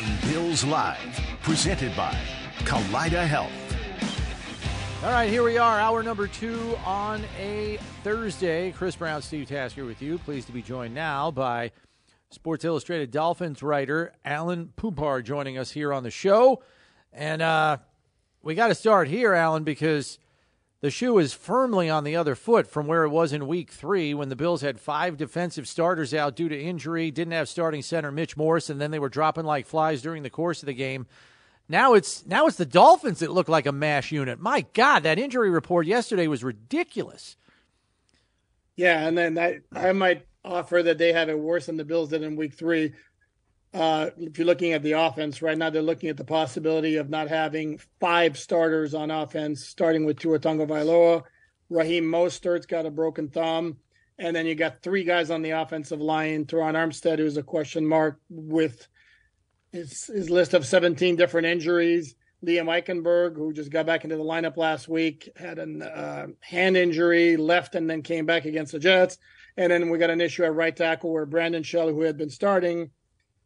One Bills Live, presented by Kaleida Health. All right, here we are, hour number two on a Thursday. Chris Brown, Steve Tasker with you. Pleased to be joined now by Sports Illustrated Dolphins writer Alan Poupart joining us here on the show. And uh, we got to start here, Alan, because the shoe is firmly on the other foot from where it was in week three when the Bills had five defensive starters out due to injury, didn't have starting center Mitch Morse, and then they were dropping like flies during the course of the game. Now it's now it's the Dolphins that look like a mash unit. My God, that injury report yesterday was ridiculous. Yeah, and then I I might offer that they have it worse than the Bills did in week three. Uh, if you're looking at the offense right now, they're looking at the possibility of not having five starters on offense, starting with Tua Tagovailoa. Raheem Mostert's got a broken thumb. And then you got three guys on the offensive line. Terron Armstead, who's a question mark with his, his list of 17 different injuries. Liam Eichenberg, who just got back into the lineup last week, had a uh, hand injury, left and then came back against the Jets. And then we got an issue at right tackle where Brandon Shell, who had been starting,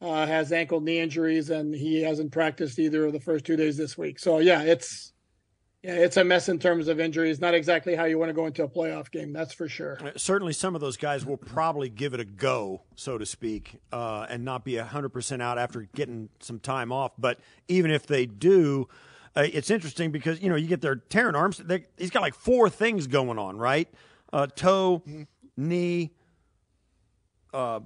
uh, has ankle knee injuries and he hasn't practiced either of the first two days this week. So yeah, it's yeah, it's a mess in terms of injuries. Not exactly how you want to go into a playoff game, that's for sure. Uh, Certainly, some of those guys will probably give it a go, so to speak, uh, and not be hundred percent out after getting some time off. But even if they do, uh, it's interesting because you know you get their Terron arms. They, he's got like four things going on, right? Uh, toe, knee, uh,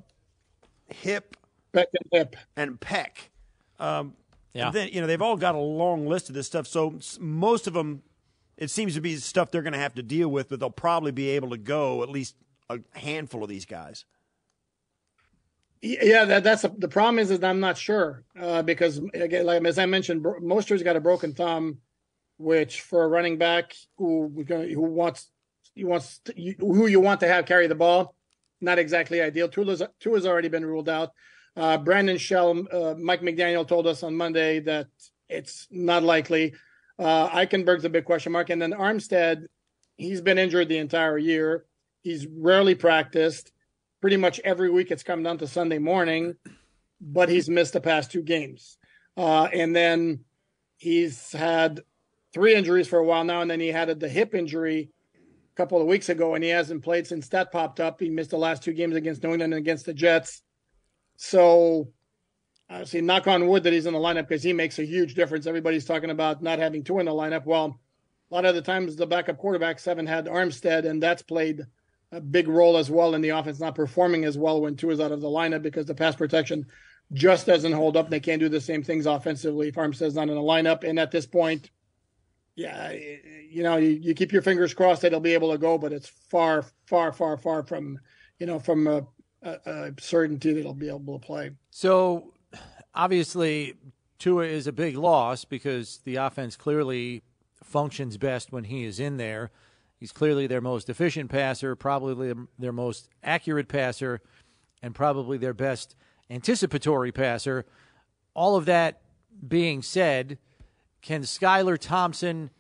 hip, Pec and hip. and pec. Um, Yeah. and then you know they've all got a long list of this stuff. So most of them, it seems to be stuff they're going to have to deal with, but they'll probably be able to go at least a handful of these guys. Yeah, that, that's a, the problem is that I'm not sure uh, because again, like as I mentioned, Bro- Mostert's got a broken thumb, which for a running back who who wants he wants to, you, who you want to have carry the ball, not exactly ideal. Tua's Tua's already been ruled out. Uh, Brandon Shell, uh, Mike McDaniel told us on Monday that it's not likely. Uh, Eichenberg's a big question mark, and then Armstead, he's been injured the entire year. He's rarely practiced pretty much every week it's come down to Sunday morning, but he's missed the past two games. Uh, and then he's had three injuries for a while now, and then he had the hip injury a couple of weeks ago, and he hasn't played since that popped up. He missed the last two games against New England and against the Jets. So, I see, knock on wood that he's in the lineup because he makes a huge difference. Everybody's talking about not having Tua in the lineup. Well, a lot of the times the backup quarterbacks haven't had Armstead, and that's played a big role as well in the offense not performing as well when Tua is out of the lineup because the pass protection just doesn't hold up. They can't do the same things offensively if Armstead's not in the lineup. And at this point, yeah, you know, you, you keep your fingers crossed that he'll be able to go, but it's far, far, far, far from, you know, from a, a, a certainty that he'll be able to play. So obviously, Tua is a big loss because the offense clearly functions best when he is in there. He's clearly their most efficient passer, probably their most accurate passer, and probably their best anticipatory passer. All of that being said, can Skylar Thompson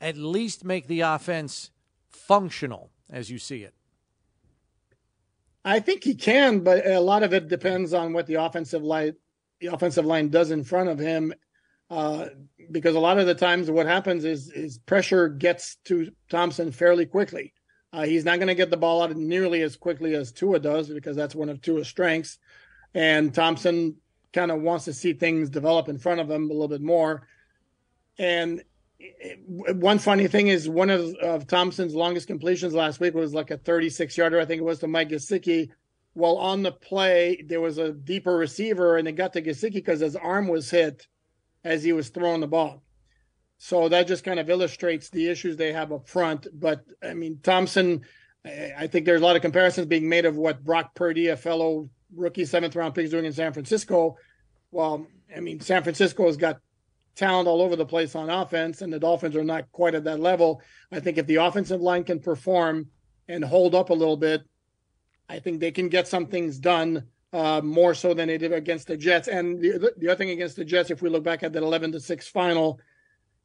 at least make the offense functional as you see it? I think he can, but a lot of it depends on what the offensive line the offensive line does in front of him. Uh, because a lot of the times what happens is is pressure gets to Thompson fairly quickly. Uh, he's not going to get the ball out nearly as quickly as Tua does because that's one of Tua's strengths. And Thompson kind of wants to see things develop in front of him a little bit more. And one funny thing is one of, of Thompson's longest completions last week was like a 36 yarder. I think it was to Mike Gesicki. Well, on the play, there was a deeper receiver and it got to Gesicki because his arm was hit as he was throwing the ball. So that just kind of illustrates the issues they have up front. But I mean, Thompson, I think there's a lot of comparisons being made of what Brock Purdy, a fellow rookie seventh round pick, is doing in San Francisco. Well, I mean, San Francisco has got talent all over the place on offense, and the Dolphins are not quite at that level. I think if the offensive line can perform and hold up a little bit, I think they can get some things done uh, more so than they did against the Jets. And the, the other thing against the Jets, if we look back at that 11 to 6 final,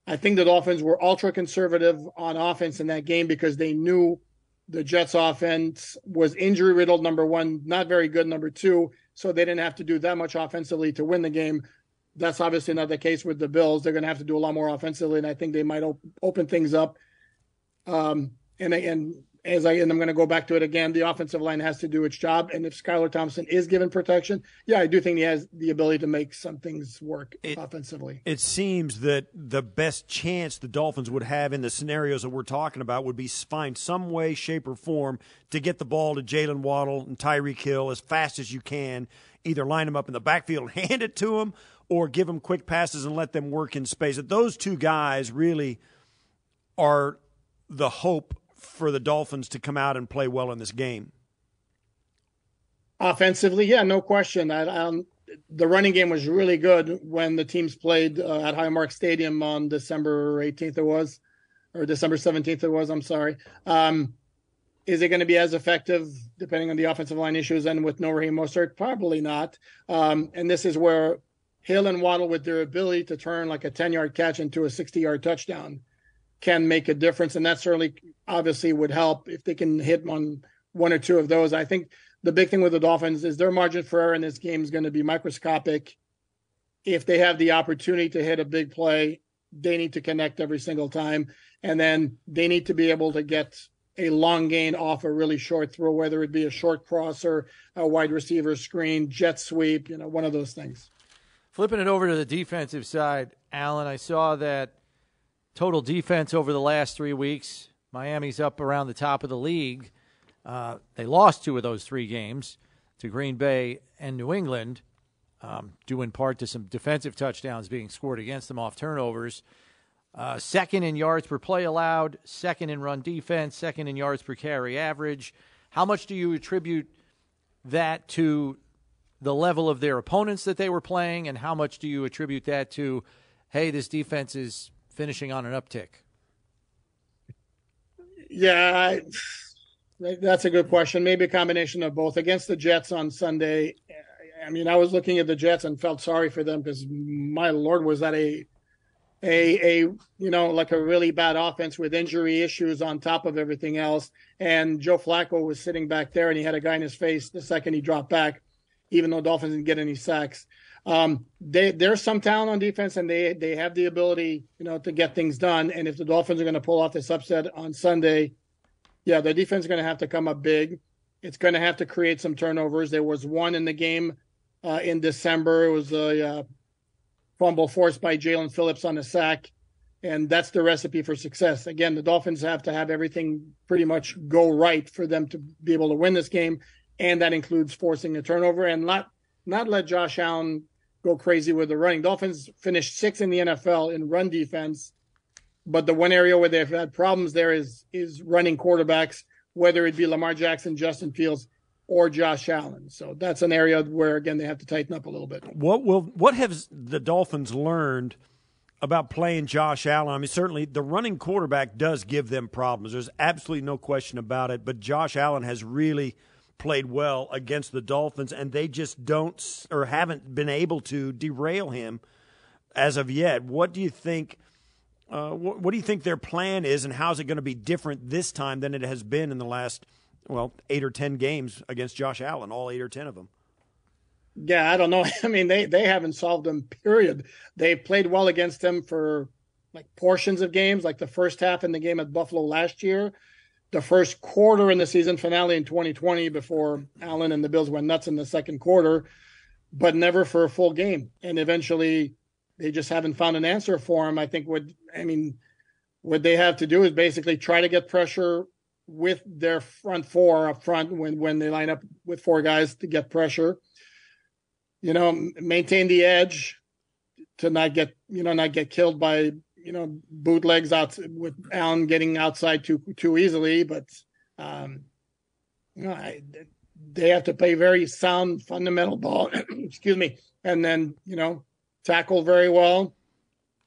I think the Dolphins were ultra conservative on offense in that game because they knew the Jets offense was injury riddled, number one, not very good, number two. So they didn't have to do that much offensively to win the game. That's obviously not the case with the Bills. They're going to have to do a lot more offensively, and I think they might op- open things up. Um, and and as I and I'm going to go back to it again, the offensive line has to do its job. And if Skylar Thompson is given protection, yeah, I do think he has the ability to make some things work it, offensively. It seems that the best chance the Dolphins would have in the scenarios that we're talking about would be find some way, shape, or form to get the ball to Jalen Waddle and Tyreek Hill as fast as you can. Either line them up in the backfield and hand it to them, or give them quick passes and let them work in space. That Those two guys really are the hope for the Dolphins to come out and play well in this game? Offensively, yeah, no question. I, um, the running game was really good when the teams played uh, at Highmark Stadium on December 18th. It was, or December 17th. It was. I'm sorry. Um, is it going to be as effective depending on the offensive line issues and with no Raheem Mostert? Probably not. Um, and this is where Hill and Waddle, with their ability to turn like a 10 yard catch into a 60 yard touchdown, can make a difference. And that certainly obviously would help if they can hit on one or two of those. I think the big thing with the Dolphins is their margin for error in this game is going to be microscopic. If they have the opportunity to hit a big play, they need to connect every single time. And then they need to be able to get a long gain off a really short throw, whether it be a short crosser, a wide receiver screen, jet sweep, you know, one of those things. Flipping it over to the defensive side, Alan, I saw that total defense over the last three weeks. Miami's up around the top of the league. Uh, they lost two of those three games to Green Bay and New England, um, due in part to some defensive touchdowns being scored against them off turnovers. Uh, second in yards per play allowed, second in run defense, second in yards per carry average. How much do you attribute that to the level of their opponents that they were playing, and how much do you attribute that to, hey, this defense is finishing on an uptick? Yeah, I, that's a good question. Maybe a combination of both. Against the Jets on Sunday, I mean, I was looking at the Jets and felt sorry for them because my lord, was that a a a you know like a really bad offense with injury issues on top of everything else. And Joe Flacco was sitting back there and he had a guy in his face the second he dropped back, even though Dolphins didn't get any sacks. Um, they, there's some talent on defense, and they they have the ability, you know, to get things done. And if the Dolphins are going to pull off this upset on Sunday, yeah, the defense is going to have to come up big. It's going to have to create some turnovers. There was one in the game uh, in December. It was a uh, fumble forced by Jaelan Phillips on a sack, and that's the recipe for success. Again, the Dolphins have to have everything pretty much go right for them to be able to win this game, and that includes forcing a turnover and not not let Josh Allen go crazy with the running. Dolphins finished sixth in the NFL in run defense, but the one area where they've had problems there is is running quarterbacks, whether it be Lamar Jackson, Justin Fields, or Josh Allen. So that's an area where again they have to tighten up a little bit. What will what have the Dolphins learned about playing Josh Allen? I mean, certainly the running quarterback does give them problems. There's absolutely no question about it. But Josh Allen has really played well against the Dolphins, and they just don't or haven't been able to derail him as of yet. What do you think? Uh, what, what do you think their plan is, and how is it going to be different this time than it has been in the last, well, eight or ten games against Josh Allen, all eight or ten of them? Yeah, I don't know. I mean, they they haven't solved them. Period. They played well against them for like portions of games, like the first half in the game at Buffalo last year, the first quarter in the season finale in 2020 before Allen and the Bills went nuts in the second quarter, but never for a full game. And eventually, they just haven't found an answer for him. I think what I mean, what they have to do is basically try to get pressure with their front four up front when when they line up with four guys to get pressure you know, maintain the edge to not get, you know, not get killed by, you know, bootlegs out with Allen getting outside too too easily. But, um, you know, I, they have to play very sound fundamental ball. excuse me, and then you know, tackle very well.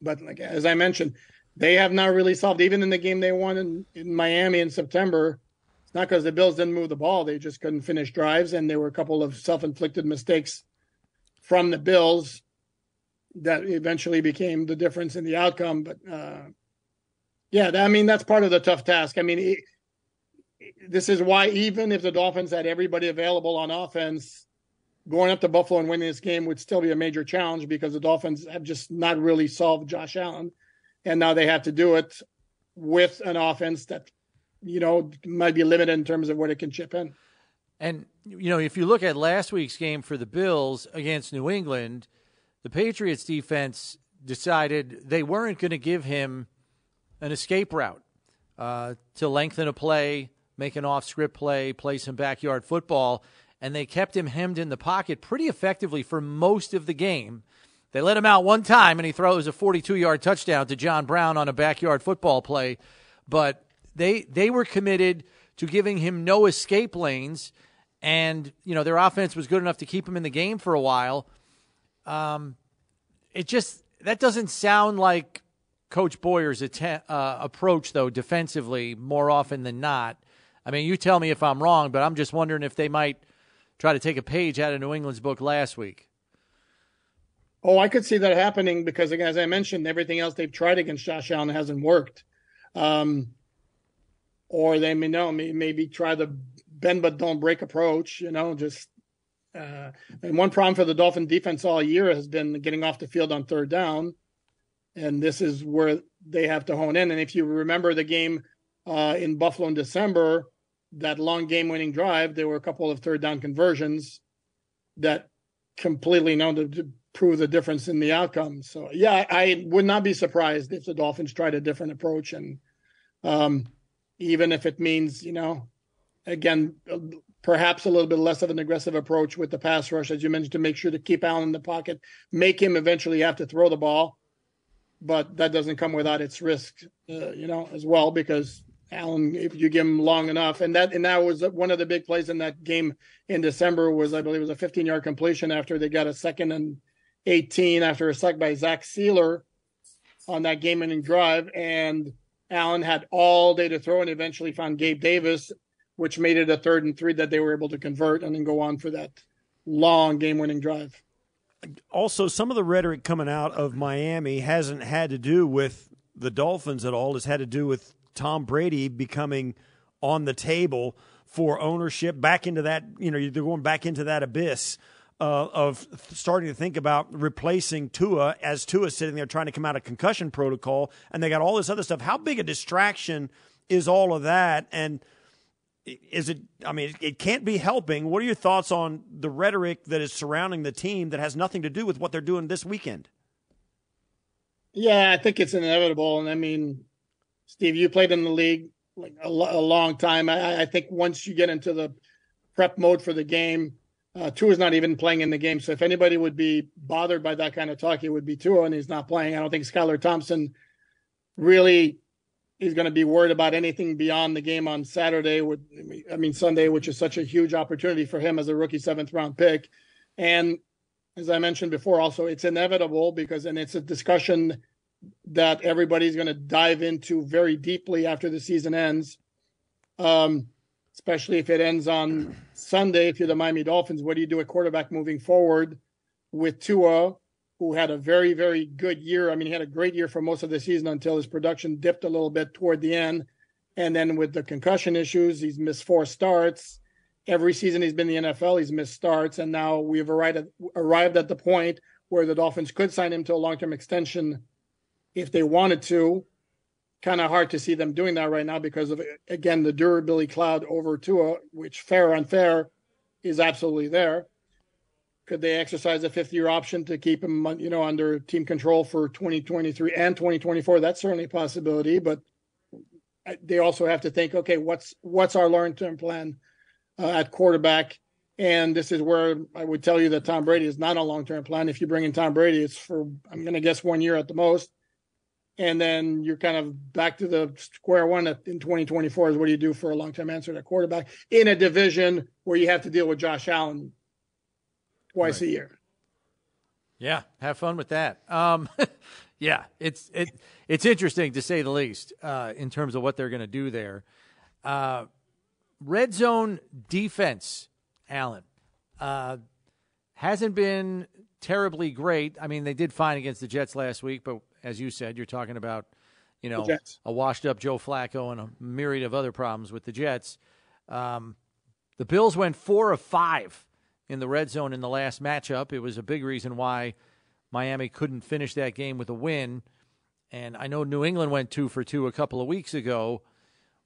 But like as I mentioned, they have not really solved. Even in the game they won in, in Miami in September, it's not because the Bills didn't move the ball; they just couldn't finish drives, and there were a couple of self-inflicted mistakes from the Bills that eventually became the difference in the outcome. But uh, yeah, I mean that's part of the tough task. I mean, it, this is why even if the Dolphins had everybody available on offense, going up to Buffalo and winning this game would still be a major challenge because the Dolphins have just not really solved Josh Allen, and now they have to do it with an offense that you know might be limited in terms of what it can chip in. And you know, if you look at last week's game for the Bills against New England, the Patriots defense decided they weren't going to give him an escape route uh, to lengthen a play, make an off-script play, play some backyard football, and they kept him hemmed in the pocket pretty effectively for most of the game. They let him out one time, and he throws a 42-yard touchdown to John Brown on a backyard football play, but they they were committed to giving him no escape lanes and you know their offense was good enough to keep him in the game for a while. Um, it just that doesn't sound like Coach Boyer's att- uh, approach, though, defensively more often than not. I mean, you tell me if I'm wrong, but I'm just wondering if they might try to take a page out of New England's book last week. Oh, I could see that happening because, again, as I mentioned, everything else they've tried against Josh Allen hasn't worked. Um, or they may know maybe try the bend but don't break approach. You know, just uh, and one problem for the Dolphin defense all year has been getting off the field on third down, and this is where they have to hone in. And if you remember the game uh, in Buffalo in December, that long game-winning drive, there were a couple of third down conversions that completely known to, to prove the difference in the outcome. So yeah, I would not be surprised if the Dolphins tried a different approach, and um, even if it means you know again, perhaps a little bit less of an aggressive approach with the pass rush, as you mentioned, to make sure to keep Allen in the pocket, make him eventually have to throw the ball. But that doesn't come without its risk, uh, you know, as well, because Allen, if you give him long enough, and that and that was one of the big plays in that game in December was I believe it was a 15 yard completion after they got a second and 18 after a sack by Zach Sieler on that game winning drive, and Allen had all day to throw and eventually found Gabe Davis which made it a third and three that they were able to convert and then go on for that long game winning drive. Also, some of the rhetoric coming out of Miami hasn't had to do with the Dolphins at all. It's had to do with Tom Brady becoming on the table for ownership back into that, you know, they're going back into that abyss. Uh, of starting to think about replacing Tua as Tua sitting there trying to come out of concussion protocol, and they got all this other stuff. How big a distraction is all of that? And is it i mean it can't be helping what are your thoughts on the rhetoric that is surrounding the team that has nothing to do with what they're doing this weekend yeah i think it's inevitable and i mean steve you played in the league like a, a long time I, I, think once you get into the prep mode for the game uh, Tua is not even playing in the game. So if anybody would be bothered by that kind of talk, it would be Tua, and he's not playing. I don't think Skylar Thompson really is going to be worried about anything beyond the game on Saturday. With I mean Sunday, which is such a huge opportunity for him as a rookie seventh round pick, and as I mentioned before, also it's inevitable because and it's a discussion that everybody's going to dive into very deeply after the season ends. Um, especially if it ends on Sunday. If you're the Miami Dolphins, what do you do at quarterback moving forward with Tua, who had a very, very good year? I mean, he had a great year for most of the season until his production dipped a little bit toward the end. And then with the concussion issues, he's missed four starts. Every season he's been in the NFL, he's missed starts. And now we've arrived at, arrived at the point where the Dolphins could sign him to a long term extension if they wanted to. Kind of hard to see them doing that right now because of, again, the durability cloud over Tua, which fair or unfair is absolutely there. Could they exercise a fifth year option to keep him, you know, under team control for 2023 and 2024? That's certainly a possibility, but they also have to think, okay, what's what's our long term plan uh, at quarterback? And this is where I would tell you that Tom Brady is not a long term plan. If you bring in Tom Brady, it's for I'm going to guess one year at the most, and then you're kind of back to the square one in 2024. Is what do you do for a long term answer at quarterback in a division where you have to deal with Josh Allen twice right. a year? Yeah, have fun with that. Um, yeah, it's it it's interesting to say the least uh, in terms of what they're going to do there. Uh, red zone defense, Allen, uh, hasn't been terribly great. I mean, they did fine against the Jets last week, but as you said, you're talking about you know a washed up Joe Flacco and a myriad of other problems with the Jets. Um, the Bills went four of five in the red zone in the last matchup. It was a big reason why Miami couldn't finish that game with a win. And I know New England went two for two a couple of weeks ago.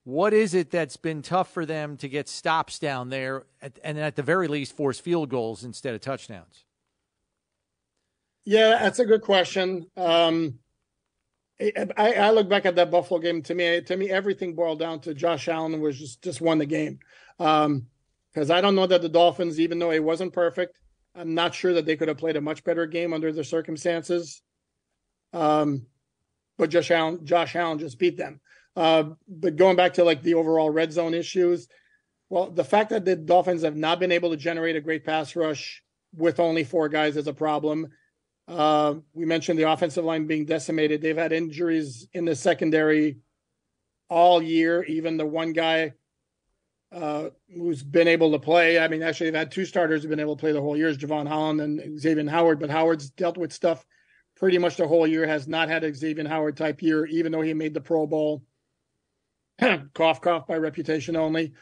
What is it that's been tough for them to get stops down there, at, and at the very least, force field goals instead of touchdowns? Yeah, that's a good question. Um, I, I, look back at that Buffalo game. To me, to me, everything boiled down to Josh Allen was just just won the game. Because um, I don't know that the Dolphins, even though it wasn't perfect, I'm not sure that they could have played a much better game under the circumstances. Um, but Josh Allen, Josh Allen just beat them. Uh, but going back to like the overall red zone issues, well, the fact that the Dolphins have not been able to generate a great pass rush with only four guys is a problem. Uh, we mentioned the offensive line being decimated. They've had injuries in the secondary all year. Even the one guy uh, who's been able to play. I mean, actually, they've had two starters who've been able to play the whole year, is Jevon Holland and Xavier Howard. But Howard's dealt with stuff pretty much the whole year. Has not had a Xavier Howard type year, even though he made the Pro Bowl. cough, cough, by reputation only.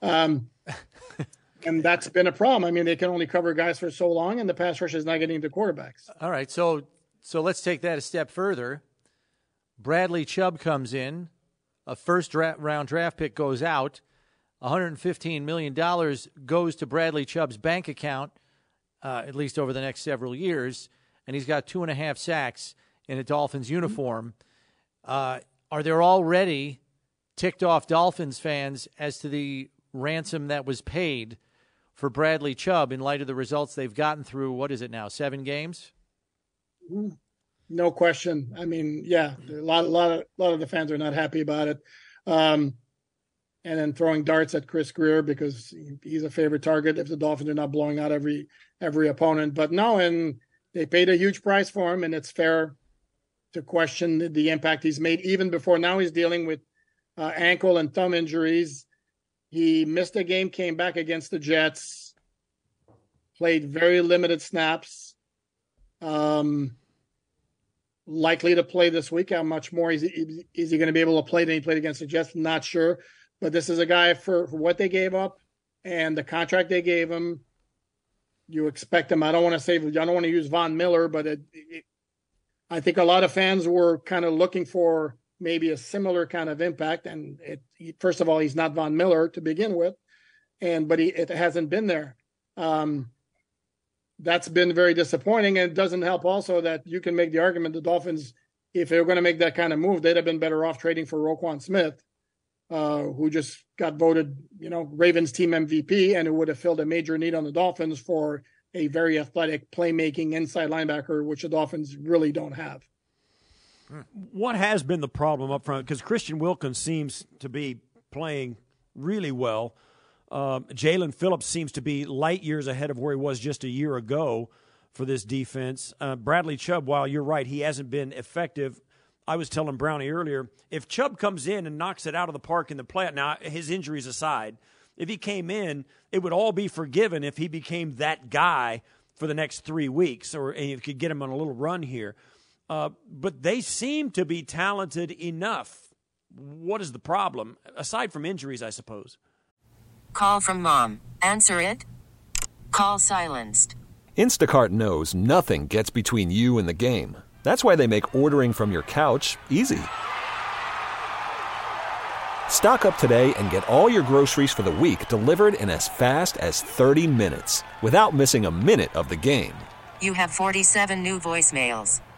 Um, and that's been a problem. I mean, they can only cover guys for so long, and the pass rush is not getting to quarterbacks. All right, so so let's take that a step further. Bradley Chubb comes in, a first round draft pick goes out. $115 million goes to Bradley Chubb's bank account, uh, at least over the next several years, and he's got two and a half sacks in a Dolphins uniform. Uh, are there already ticked off Dolphins fans as to the ransom that was paid for Bradley Chubb in light of the results they've gotten through, what is it now, seven games? No question. I mean, yeah, a lot, a lot of, a lot of the fans are not happy about it. Um, and then throwing darts at Chris Grier because he's a favorite target if the Dolphins are not blowing out every every opponent. But no, and they paid a huge price for him, and it's fair to question the, the impact he's made even before now. He's dealing with uh, ankle and thumb injuries. He missed a game, came back against the Jets, played very limited snaps. Um, likely to play this week. How much more is he, is he going to be able to play than he played against the Jets? Not sure. But this is a guy for, for what they gave up and the contract they gave him. You expect him. I don't want to say I don't want to use Von Miller, but it, it, I think a lot of fans were kind of looking for maybe a similar kind of impact. And it, first of all, he's not Von Miller to begin with, and but he it hasn't been there. Um, that's been very disappointing, and it doesn't help also that you can make the argument the Dolphins, if they were going to make that kind of move, they'd have been better off trading for Roquan Smith uh, who just got voted, you know, Ravens team MVP, and who would have filled a major need on the Dolphins for a very athletic playmaking inside linebacker, which the Dolphins really don't have. What has been the problem up front? Because Christian Wilkins seems to be playing really well. Um, Jaelan Phillips seems to be light years ahead of where he was just a year ago for this defense. Uh, Bradley Chubb, while you're right, he hasn't been effective I was telling Brownie earlier, if Chubb comes in and knocks it out of the park in the play, now his injuries aside, if he came in, it would all be forgiven if he became that guy for the next three weeks, or you could get him on a little run here. Uh, but they seem to be talented enough. What is the problem? Aside from injuries, I suppose. Call from mom. Answer it. Call silenced. Instacart knows nothing gets between you and the game. That's why they make ordering from your couch easy. Stock up today and get all your groceries for the week delivered in as fast as 30 minutes without missing a minute of the game. You have 47 new voicemails.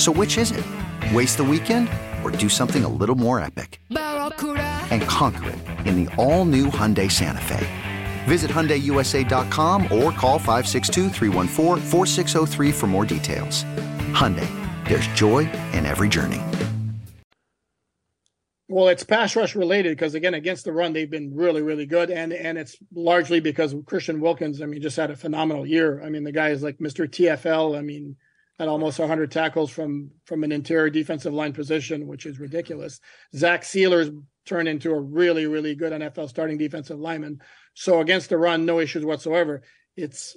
So which is it? Waste the weekend or do something a little more epic? And conquer it in the all-new Hyundai Santa Fe. Visit HyundaiUSA.com or call 562 for more details. Hyundai, there's joy in every journey. Well, it's pass rush related because again, against the run, they've been really, really good, and and it's largely because Christian Wilkins. I mean, just had a phenomenal year. I mean, the guy is like Mr. TFL. I mean, at almost 100 tackles from from an interior defensive line position, which is ridiculous. Zach Sieler's turned into a really, really good NFL starting defensive lineman. So against the run, no issues whatsoever. It's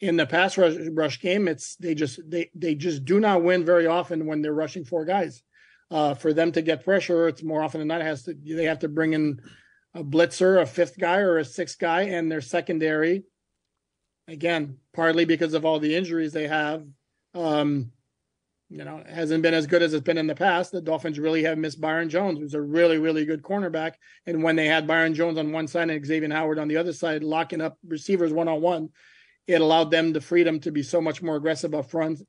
in the pass rush, rush game. It's they just they they just do not win very often when they're rushing four guys. Uh, for them to get pressure, it's more often than not has to they have to bring in a blitzer, a fifth guy, or a sixth guy, and their secondary. Again, partly because of all the injuries they have, um, you know, hasn't been as good as it's been in the past. The Dolphins really have missed Byron Jones, who's a really, really good cornerback. And when they had Byron Jones on one side and Xavier Howard on the other side, locking up receivers one on one, it allowed them the freedom to be so much more aggressive up front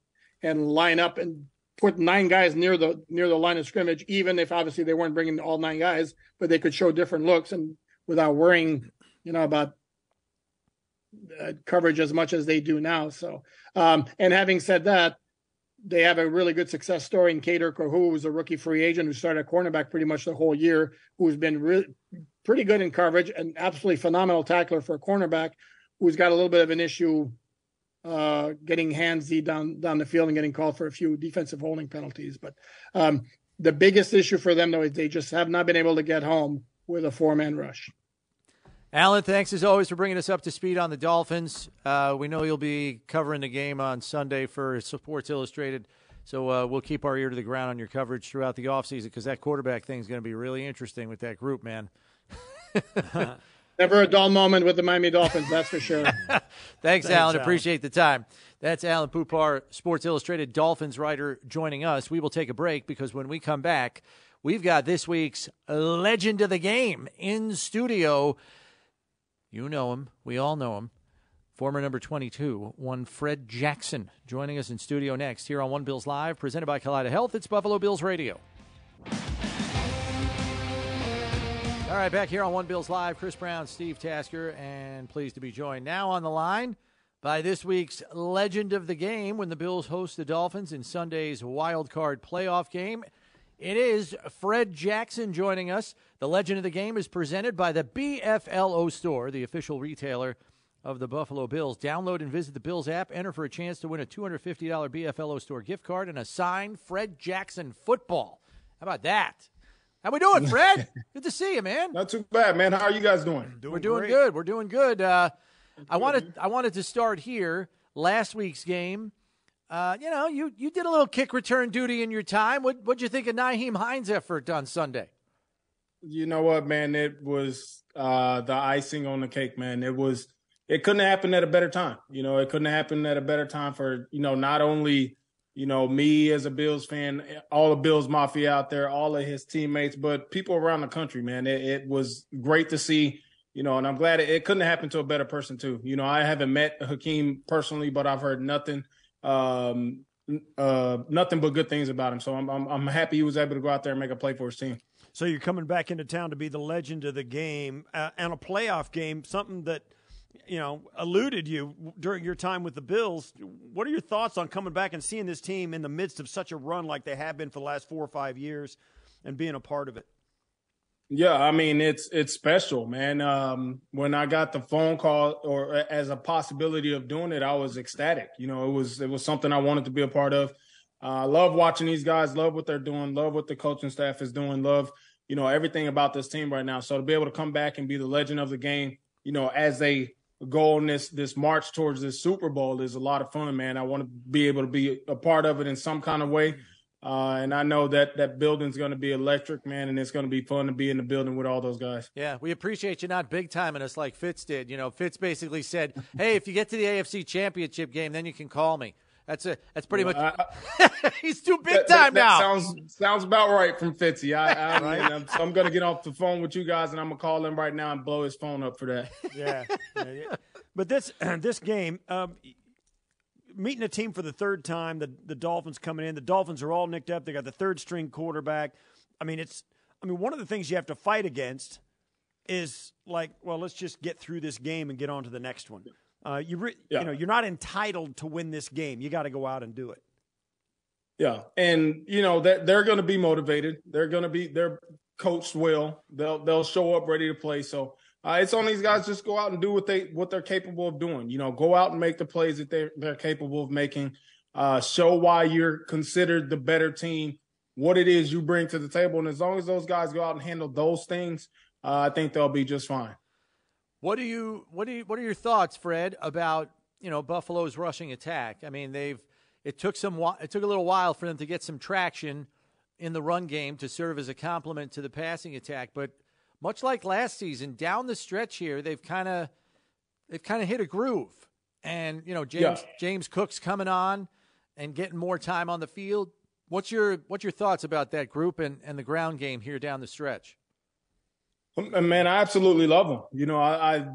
and line up and put nine guys near the near the line of scrimmage, even if obviously they weren't bringing all nine guys, but they could show different looks and without worrying, you know, about uh, coverage as much as they do now. So, um, and having said that, they have a really good success story in Kader Kohou, who's a rookie free agent who started cornerback pretty much the whole year, who's been really pretty good in coverage, an absolutely phenomenal tackler for a cornerback, who's got a little bit of an issue uh, getting handsy down down the field and getting called for a few defensive holding penalties. But um, the biggest issue for them though is they just have not been able to get home with a four man rush. Alan, thanks as always for bringing us up to speed on the Dolphins. Uh, we know you'll be covering the game on Sunday for Sports Illustrated, so uh, we'll keep our ear to the ground on your coverage throughout the offseason because that quarterback thing is going to be really interesting with that group, man. Never a dull moment with the Miami Dolphins, that's for sure. Thanks, Thanks Alan. Alan. Appreciate the time. That's Alan Poupart, Sports Illustrated Dolphins writer, joining us. We will take a break because when we come back, we've got this week's legend of the game in studio. You know him. We all know him. Former number 22, one Fred Jackson, joining us in studio next here on One Bills Live, presented by Kaleida Health. It's Buffalo Bills Radio. All right, back here on One Bills Live, Chris Brown, Steve Tasker, and pleased to be joined now on the line by this week's legend of the game when the Bills host the Dolphins in Sunday's wild card playoff game. It is Fred Jackson joining us. The legend of the game is presented by the BFLO store, the official retailer of the Buffalo Bills. Download and visit the Bills app. Enter for a chance to win a $250 BFLO store gift card and a signed Fred Jackson football How about that? How we doing, Fred? good to see you, man. Not too bad, man. How are you guys doing? doing We're doing great. good. We're doing good. Uh, I wanted I wanted to start here. Last week's game. Uh, you know, you you did a little kick return duty in your time. What what'd you think of Nyheim Hines' effort on Sunday? You know what, man? It was uh, the icing on the cake, man. It was it couldn't happen at a better time. You know, it couldn't happen at a better time for you know not only you know me as a Bills fan, all the Bills mafia out there, all of his teammates, but people around the country. Man, it, it was great to see. You know, and I'm glad it, it, couldn't happen to a better person too. You know, I haven't met Hakeem personally, but I've heard nothing, um, uh, nothing but good things about him. So I'm, I'm I'm happy he was able to go out there and make a play for his team. So you're coming back into town to be the legend of the game uh, and a playoff game, something that you know eluded you during your time with the Bills. What are your thoughts on coming back and seeing this team in the midst of such a run like they have been for the last four or five years and being a part of it? Yeah, I mean it's it's special, man. Um, when I got the phone call or as a possibility of doing it, I was ecstatic. You know, it was it was something I wanted to be a part of. I uh, love watching these guys. Love what they're doing. Love what the coaching staff is doing. Love you know everything about this team right now. So to be able to come back and be the legend of the game, you know, as they go on this this march towards this Super Bowl is a lot of fun, man. I want to be able to be a part of it in some kind of way. Uh, and I know that that building's going to be electric, man, and it's going to be fun to be in the building with all those guys. Yeah, we appreciate you not big timing us like Fitz did. You know, Fitz basically said, "Hey, if you get to the AFC Championship game, then you can call me." That's a that's pretty well, much. I, he's too big that, time that, now. sounds sounds about right from Fitzy. I, I right? I'm, so I'm going to get off the phone with you guys, and I'm gonna call him right now and blow his phone up for that. Yeah, yeah, yeah. but this this game, um, meeting a team for the third time, the the Dolphins coming in. The Dolphins are all nicked up. They got the third string quarterback. I mean, it's. I mean, one of the things you have to fight against is like, well, let's just get through this game and get on to the next one. Uh, you re- yeah. you know you're not entitled to win this game. You got to go out and do it. Yeah, and you know that they're, they're going to be motivated. They're going to be they're coached well. They'll they'll show up ready to play. So uh, it's on these guys just go out and do what they what they're capable of doing. You know, go out and make the plays that they're they're capable of making. Uh, show why you're considered the better team. What it is you bring to the table, and as long as those guys go out and handle those things, uh, I think they'll be just fine. What do you what do you what are your thoughts, Fred, about you know Buffalo's rushing attack? I mean, they've it took some it took a little while for them to get some traction in the run game to serve as a complement to the passing attack, but much like last season, down the stretch here, they've kind of they've kind of hit a groove. And you know, James yeah. James Cook's coming on and getting more time on the field. What's your what's your thoughts about that group and, and the ground game here down the stretch? Um, man, I absolutely love him. You know, I, I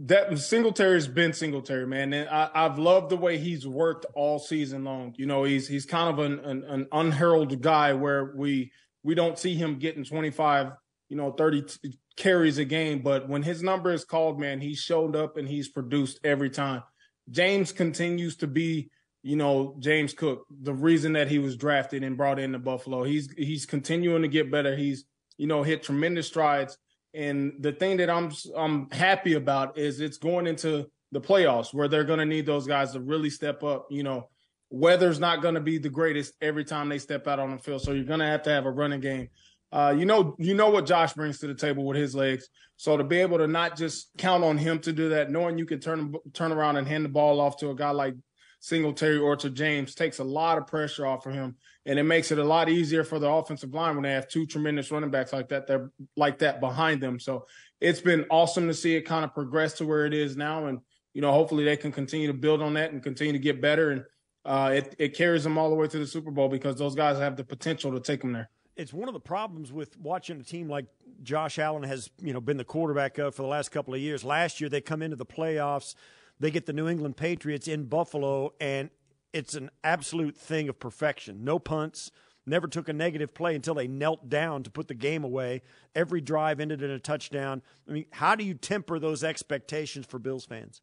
that Singletary's been Singletary, man, and I, have loved the way he's worked all season long. You know, he's he's kind of an, an, an unheralded guy where we we don't see him getting 25, you know, 30 t- carries a game, but when his number is called, man, he showed up and he's produced every time. James continues to be, you know, James Cook, the reason that he was drafted and brought into Buffalo. He's he's continuing to get better. He's you know hit tremendous strides and the thing that I'm I'm happy about is it's going into the playoffs where they're going to need those guys to really step up. You know, weather's not going to be the greatest every time they step out on the field, so you're going to have to have a running game. Uh, you know, you know what Josh brings to the table with his legs. So to be able to not just count on him to do that, knowing you can turn turn around and hand the ball off to a guy like Singletary or to James takes a lot of pressure off of him, and it makes it a lot easier for the offensive line when they have two tremendous running backs like that. They're like that behind them. So it's been awesome to see it kind of progress to where it is now, and you know, hopefully they can continue to build on that and continue to get better, and uh, it it carries them all the way to the Super Bowl because those guys have the potential to take them there it's one of the problems with watching a team like Josh Allen has, you know, been the quarterback of for the last couple of years. Last year they come into the playoffs they get the New England Patriots in Buffalo, and it's an absolute thing of perfection. No punts, never took a negative play until they knelt down to put the game away. Every drive ended in a touchdown. I mean, how do you temper those expectations for Bills fans?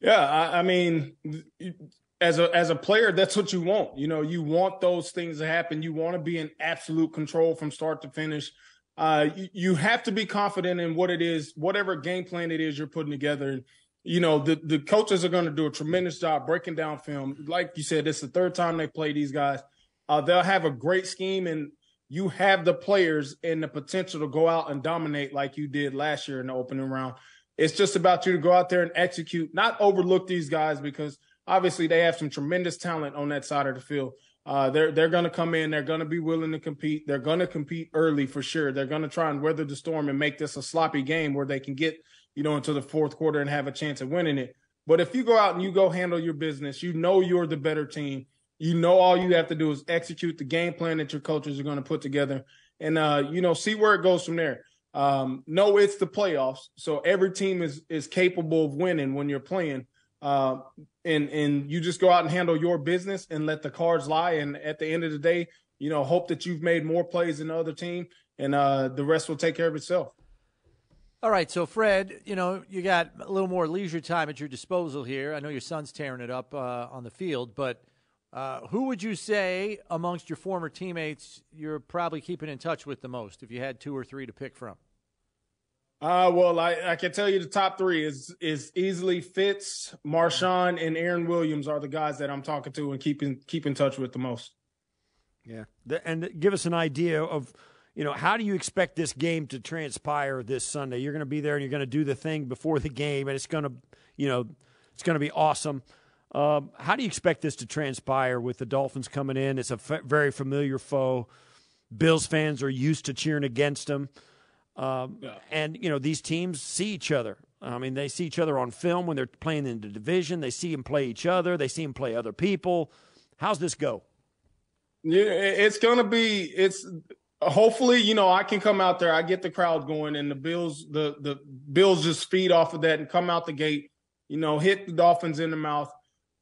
Yeah, I, I mean, as a as a player, that's what you want. You know, you want those things to happen. You want to be in absolute control from start to finish. Uh, you, you have to be confident in what it is, whatever game plan it is you're putting together you know, the, the coaches are going to do a tremendous job breaking down film. Like you said, it's the third time they play these guys. uh, they'll have a great scheme and you have the players and the potential to go out and dominate like you did last year in the opening round. It's just about you to go out there and execute, not overlook these guys because obviously they have some tremendous talent on that side of the field. Uh, they're they're going to come in. They're going to be willing to compete. They're going to compete early for sure. They're going to try and weather the storm and make this a sloppy game where they can get you know into the fourth quarter and have a chance of winning it. But if you go out and you go handle your business, you know you're the better team. You know all you have to do is execute the game plan that your coaches are going to put together, and uh, you know see where it goes from there. Um, no, it's the playoffs, so every team is is capable of winning when you're playing. Uh, and and you just go out and handle your business and let the cards lie. And at the end of the day, you know, hope that you've made more plays than the other team, and uh, the rest will take care of itself. All right, so Fred, you know, you got a little more leisure time at your disposal here. I know your son's tearing it up uh, on the field, but uh, who would you say amongst your former teammates you're probably keeping in touch with the most if you had two or three to pick from? Uh, well, I, I can tell you the top three is is easily Fitz, Marshawn, and Aaron Williams are the guys that I'm talking to and keeping keep in touch with the most. Yeah, and give us an idea of you know how do you expect this game to transpire this Sunday? You're going to be there and you're going to do the thing before the game, and it's going to you know it's going to be awesome. Um, how do you expect this to transpire with the Dolphins coming in? It's a f- very familiar foe. Bills fans are used to cheering against them. Um, yeah. And you know these teams see each other. I mean, they see each other on film when they're playing in the division. They see them play each other. They see them play other people. How's this go? Yeah, it's gonna be. It's hopefully you know I can come out there. I get the crowd going, and the Bills the the Bills just feed off of that and come out the gate. You know, hit the Dolphins in the mouth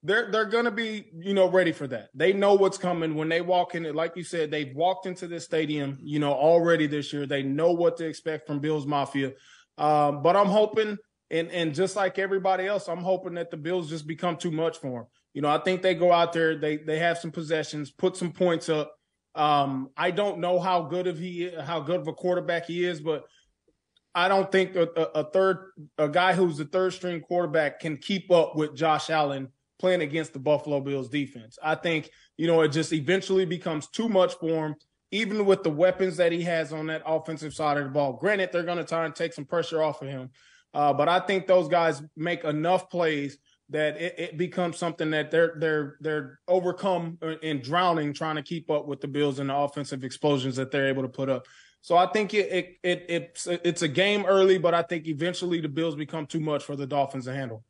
they're they're gonna be you know ready for that. They know what's coming when they walk in. Like you said, they've walked into this stadium you know already this year. They know what to expect from Bills Mafia. Um, but I'm hoping, and and just like everybody else, I'm hoping that the Bills just become too much for them. You know, I think they go out there, they they have some possessions, put some points up. Um, I don't know how good of he how good of a quarterback he is, but I don't think a, a, a third a guy who's the third string quarterback can keep up with Josh Allen playing against the Buffalo Bills defense. I think, you know, it just eventually becomes too much for him, even with the weapons that he has on that offensive side of the ball. Granted, they're going to try and take some pressure off of him. Uh, but I think those guys make enough plays that it, it, becomes something that they're they're they're overcome and drowning trying to keep up with the Bills and the offensive explosions that they're able to put up. So I think it, it, it it's it's a game early, but I think eventually the Bills become too much for the Dolphins to handle.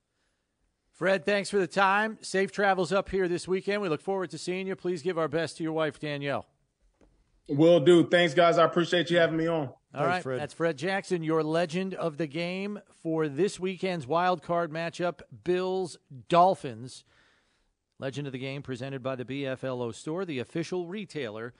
Fred, thanks for the time. Safe travels up here this weekend. We look forward to seeing you. Please give our best to your wife, Danielle. Will do. Thanks, guys. I appreciate you having me on. All Thanks, right, Fred. That's Fred Jackson, your legend of the game for this weekend's wild card matchup Bills Dolphins. Legend of the game presented by the BFLO store, the official retailer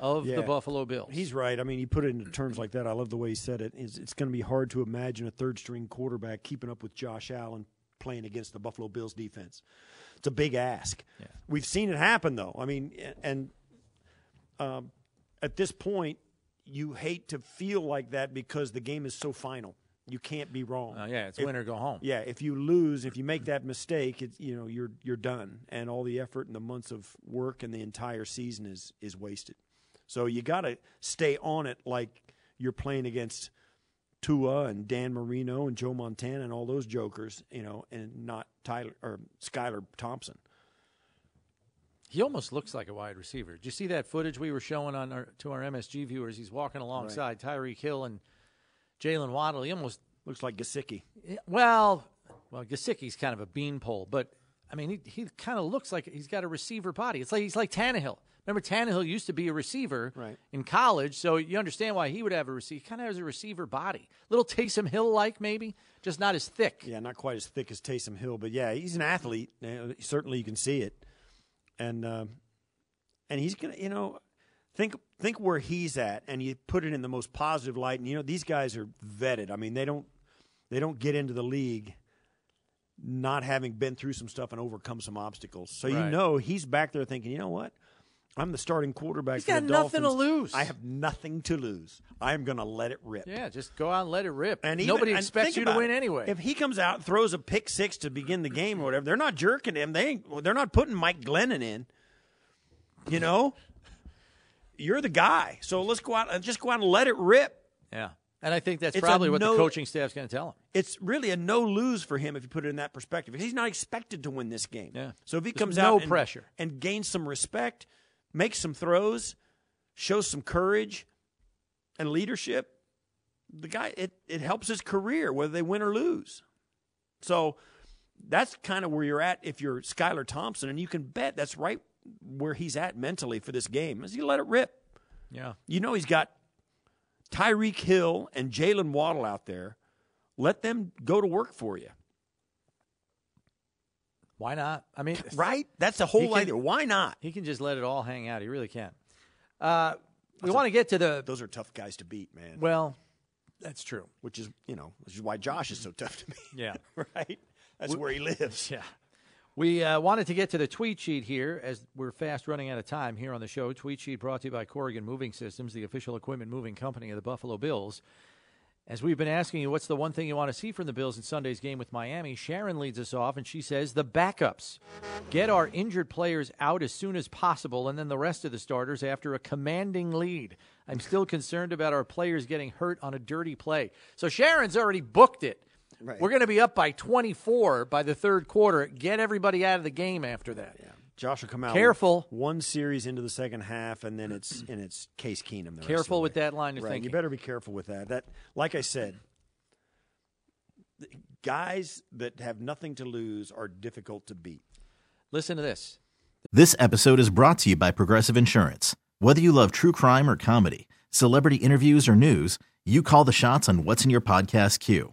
of yeah, the Buffalo Bills. He's right. I mean, he put it into terms like that. I love the way he said it. It's, it's going to be hard to imagine a third string quarterback keeping up with Josh Allen playing against the Buffalo Bills defense. It's a big ask. Yeah. We've seen it happen though. I mean, and um, at this point, you hate to feel like that because the game is so final. You can't be wrong. Uh, yeah, it's if, win or go home. Yeah, if you lose, if you make that mistake, it's you know you're you're done, and all the effort and the months of work and the entire season is is wasted. So you got to stay on it like you're playing against Tua and Dan Marino and Joe Montana and all those jokers, you know, and not Tyler or Skylar Thompson. He almost looks like a wide receiver. Did you see that footage we were showing on our, to our MSG viewers? He's walking alongside right. Tyreek Hill and Jaylen Waddle. He almost looks like Gesicki. Well, well, Gesicki's kind of a beanpole, but I mean, he, he kind of looks like he's got a receiver body. It's like he's like Tannehill. Remember, Tannehill used to be a receiver right. in college, so you understand why he would have a receiver. He kind of has a receiver body, little Taysom Hill like maybe, just not as thick. Yeah, not quite as thick as Taysom Hill, but yeah, he's an athlete. Certainly, you can see it, and uh, and he's gonna, you know, think think where he's at, and you put it in the most positive light. And you know, these guys are vetted. I mean, they don't they don't get into the league not having been through some stuff and overcome some obstacles. So right. you know he's back there thinking, you know what? I'm the starting quarterback He's for got the nothing Dolphins. to lose. I have nothing to lose. I am going to let it rip. Yeah, just go out and let it rip. And even, nobody expects you to win it. anyway. If he comes out and throws a pick six to begin the game or whatever, they're not jerking him. They ain't, they're not putting Mike Glennon in. You know, you're the guy. So let's go out and just go out and let it rip. Yeah. And I think that's It's probably what no- the coaching staff's going to tell him. It's really a no lose for him if you put it in that perspective. He's not expected to win this game. Yeah. So if he There's comes no out and, pressure. and gains some respect, makes some throws, shows some courage and leadership, the guy it, it helps his career whether they win or lose. So that's kind of where you're at if you're Skylar Thompson, and you can bet that's right where he's at mentally for this game. Is he let it rip? Yeah. You know he's got Tyreek Hill and Jaylen Waddle out there. Let them go to work for you. Why not? I mean, Right? That's the He whole can- idea. Why not? He can just let it all hang out. He really can. Uh, we want to get to the. Those are tough guys to beat, man. Well, that's true. Which is, you know, which is why Josh is so tough to beat. Yeah. right? That's where he lives. Yeah. We uh, wanted to get to the tweet sheet here as we're fast running out of time here on the show. Tweet sheet brought to you by Corrigan Moving Systems, the official equipment moving company of the Buffalo Bills. As we've been asking you, what's the one thing you want to see from the Bills in Sunday's game with Miami? Sharon leads us off, and she says the backups. Get our injured players out as soon as possible, and then the rest of the starters after a commanding lead. I'm still concerned about our players getting hurt on a dirty play. So Sharon's already booked it. Right. We're going to be up by 24 by the third quarter. Get everybody out of the game after that. Josh will come out Careful. one series into the second half, and then it's and it's Case Keenum. The rest Careful of the with way. that line of right. thinking. You better be careful with that. That, like I said, guys that have nothing to lose are difficult to beat. Listen to this. This episode is brought to you by Progressive Insurance. Whether you love true crime or comedy, celebrity interviews or news, you call the shots on what's in your podcast queue.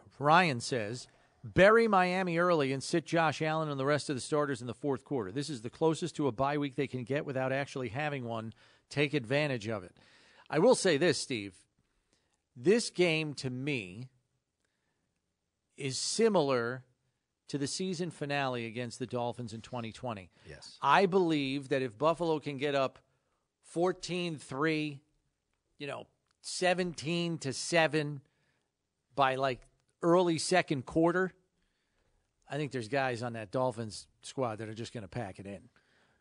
Ryan says, bury Miami early and sit Josh Allen and the rest of the starters in the fourth quarter. This is the closest to a bye week they can get without actually having one. Take advantage of it. I will say this, Steve. This game to me is similar to the season finale against the Dolphins in 2020. Yes. I believe that if Buffalo can get up 14 3, you know, 17 to 7 by like early second quarter, I think there's guys on that Dolphins squad that are just going to pack it in.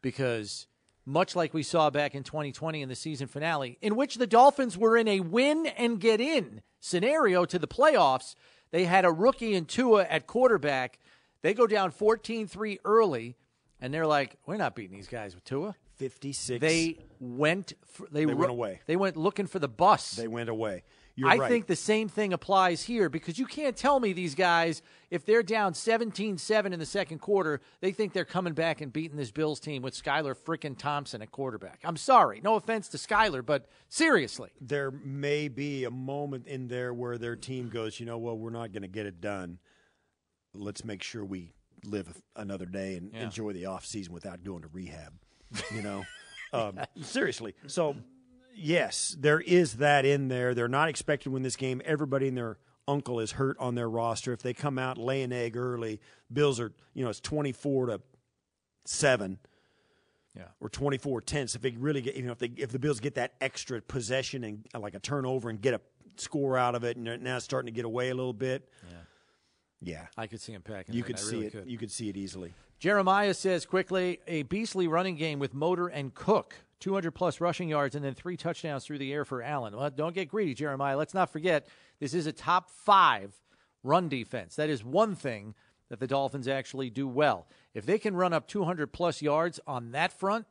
Because much like we saw back in 2020 in the season finale, in which the Dolphins were in a win and get in scenario to the playoffs, they had a rookie in Tua at quarterback. They go down 14 3 early, and they're like, we're not beating these guys with Tua. 56. They went. f they They went away. They went looking for the bus. They went away. You're I right. think the same thing applies here because you can't tell me these guys, if they're down 17 7 in the second quarter, they think they're coming back and beating this Bills team with Skylar frickin' Thompson at quarterback. I'm sorry. No offense to Skylar, but seriously. there may be a moment in there where their team goes, you know, well, we're not going to get it done. Let's make sure we live another day and Yeah. enjoy the off season without going to rehab. You know, um, seriously. So, yes, there is that in there. They're not expected to win this game. Everybody in their uncle is hurt on their roster. If they come out lay an egg early, Bills are, you know, it's twenty four to seven Yeah. or 24 10 so if they really get you know if they if the bills get that extra possession and uh, like a turnover and get a score out of it, and they're now it's starting to get away a little bit. Yeah. Yeah, I could see him packing. you could I see really it. Could. You could see it easily. Jeremiah says quickly a beastly running game with Motor and Cook, 200 plus rushing yards, and then three touchdowns through the air for Allen. Well, don't get greedy, Jeremiah. Let's not forget this is a top five run defense. That is one thing that the Dolphins actually do well. If they can run up 200 plus yards on that front,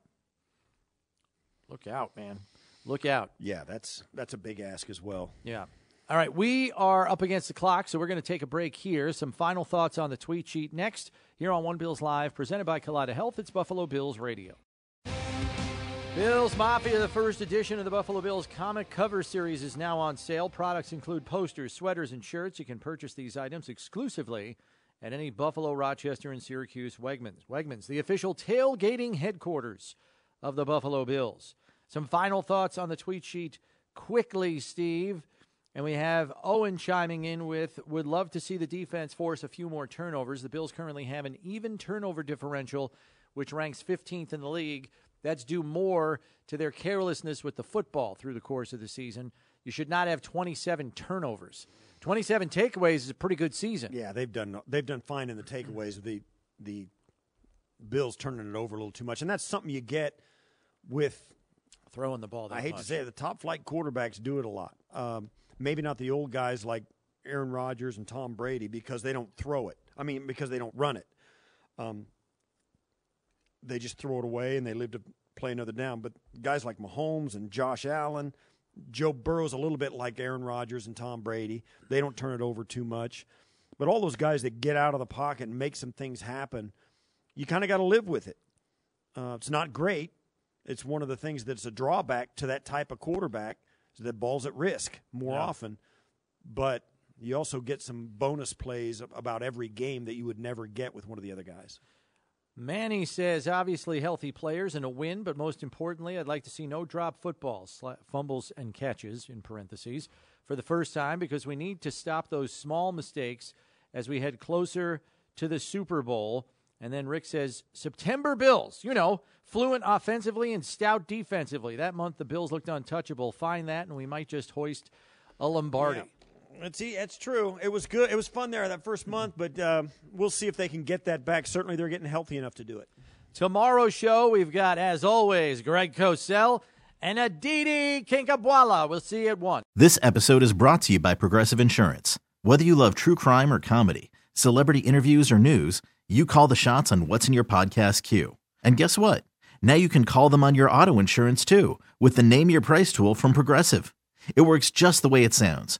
look out, man. Look out. Yeah, that's that's a big ask as well. Yeah. All right, we are up against the clock, so we're going to take a break here. Some final thoughts on the tweet sheet next here on One Bills Live, presented by Kaleida Health. It's Buffalo Bills Radio. Bills Mafia, the first edition of the Buffalo Bills comic cover series, is now on sale. Products include posters, sweaters, and shirts. You can purchase these items exclusively at any Buffalo, Rochester, and Syracuse Wegmans. Wegmans, the official tailgating headquarters of the Buffalo Bills. Some final thoughts on the tweet sheet quickly, Steve. And we have Owen chiming in with would love to see the defense force a few more turnovers. The Bills currently have an even turnover differential, which ranks 15th in the league. That's due more to their carelessness with the football through the course of the season. You should not have 27 turnovers. 27 takeaways is a pretty good season. Yeah, they've done they've done fine in the takeaways. The the Bills turning it over a little too much, and that's something you get with throwing the ball. I hate much. to say it, the top flight quarterbacks do it a lot. Um, maybe not the old guys like Aaron Rodgers and Tom Brady because they don't throw it. I mean, because they don't run it. Um, they just throw it away and they live to play another down. But guys like Mahomes and Josh Allen, Joe Burrow's a little bit like Aaron Rodgers and Tom Brady. They don't turn it over too much. But all those guys that get out of the pocket and make some things happen, you kind of got to live with it. Uh, it's not great. It's one of the things that's a drawback to that type of quarterback is that ball's at risk more Yeah. often. But you also get some bonus plays about every game that you would never get with one of the other guys. Manny says, obviously healthy players and a win, but most importantly, I'd like to see no drop footballs, fumbles, and catches, in parentheses, for the first time because we need to stop those small mistakes as we head closer to the Super Bowl. And then Rick says, September Bills, you know, fluent offensively and stout defensively. That month, the Bills looked untouchable. Find that, and we might just hoist a Lombardi. It's that's true. It was good. It was fun there that first month, but uh, we'll see if they can get that back. Certainly, they're getting healthy enough to do it. Tomorrow's show, we've got, as always, Greg Cosell and Aditi Kinkhabwala. We'll see you at 1. This episode is brought to you by Progressive Insurance. Whether you love true crime or comedy, celebrity interviews or news, you call the shots on what's in your podcast queue. And guess what? Now you can call them on your auto insurance too with the Name Your Price tool from Progressive. It works just the way it sounds.